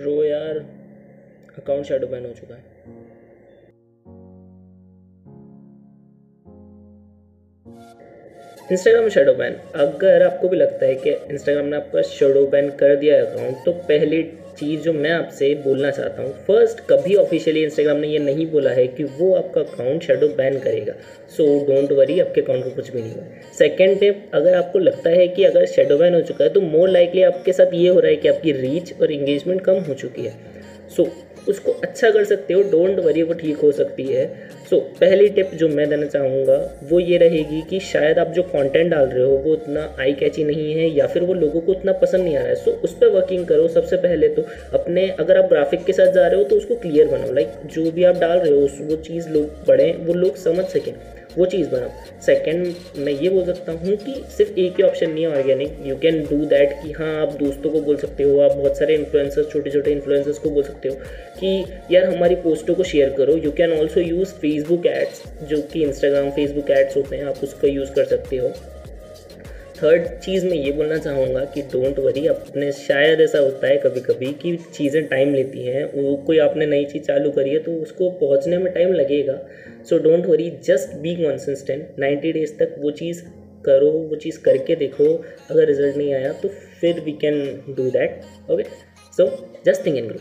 रो यार account shadow ban हो चुका है। इंस्टाग्राम शेडो बैन अगर आपको भी लगता है कि इंस्टाग्राम ने आपका शेडो बैन कर दिया है अकाउंट तो पहली चीज़ जो मैं आपसे बोलना चाहता हूँ फ़र्स्ट कभी ऑफिशियली इंस्टाग्राम ने ये नहीं बोला है कि वो आपका अकाउंट शेडो बैन करेगा। सो डोंट वरी आपके अकाउंट को कुछ भी नहीं हुआ सेकेंड टिप अगर आपको लगता है कि अगर शेडो बैन हो चुका है तो मोर लाइकली आपके साथ ये हो रहा है कि आपकी रीच और इंगेजमेंट कम हो चुकी है। सो so, उसको अच्छा कर सकते हो डोंट वरी वो ठीक हो सकती है। सो so, पहली टिप जो मैं देना चाहूँगा वो ये रहेगी कि शायद आप जो कंटेंट डाल रहे हो वो उतना आई कैची नहीं है या फिर वो लोगों को उतना पसंद नहीं आ रहा है। सो so, उस पर वर्किंग करो सबसे पहले तो। अपने अगर आप ग्राफिक के साथ जा रहे हो तो उसको क्लियर बनाओ। लाइक like, जो भी आप डाल रहे हो वो चीज़ लोग पढ़ें वो लोग समझ सकें। वो चीज़ बनाओ सेकेंड मैं ये बोल सकता हूँ कि सिर्फ़ एक ही ऑप्शन नहीं है organic you can do that कि हाँ आप दोस्तों को बोल सकते हो, आप बहुत सारे इन्फ्लुएंसर्स छोटे छोटे इन्फ्लुएंसर्स को बोल सकते हो कि यार हमारी पोस्टों को शेयर करो। You can also use Facebook ads जो कि इंस्टाग्राम फेसबुक एड्स होते हैं, आप उसका यूज़ कर सकते हो। थर्ड चीज़ मैं ये बोलना चाहूँगा कि डोंट वरी अपने शायद ऐसा होता है कभी कभी कि चीज़ें टाइम लेती हैं, वो कोई आपने नई चीज़ चालू करी है तो उसको पहुँचने में टाइम लगेगा। So don't worry just be consistent ninety days तक वो चीज़ करो, वो चीज़ करके देखो, अगर रिज़ल्ट नहीं आया तो फिर we can do that okay so just thing and grow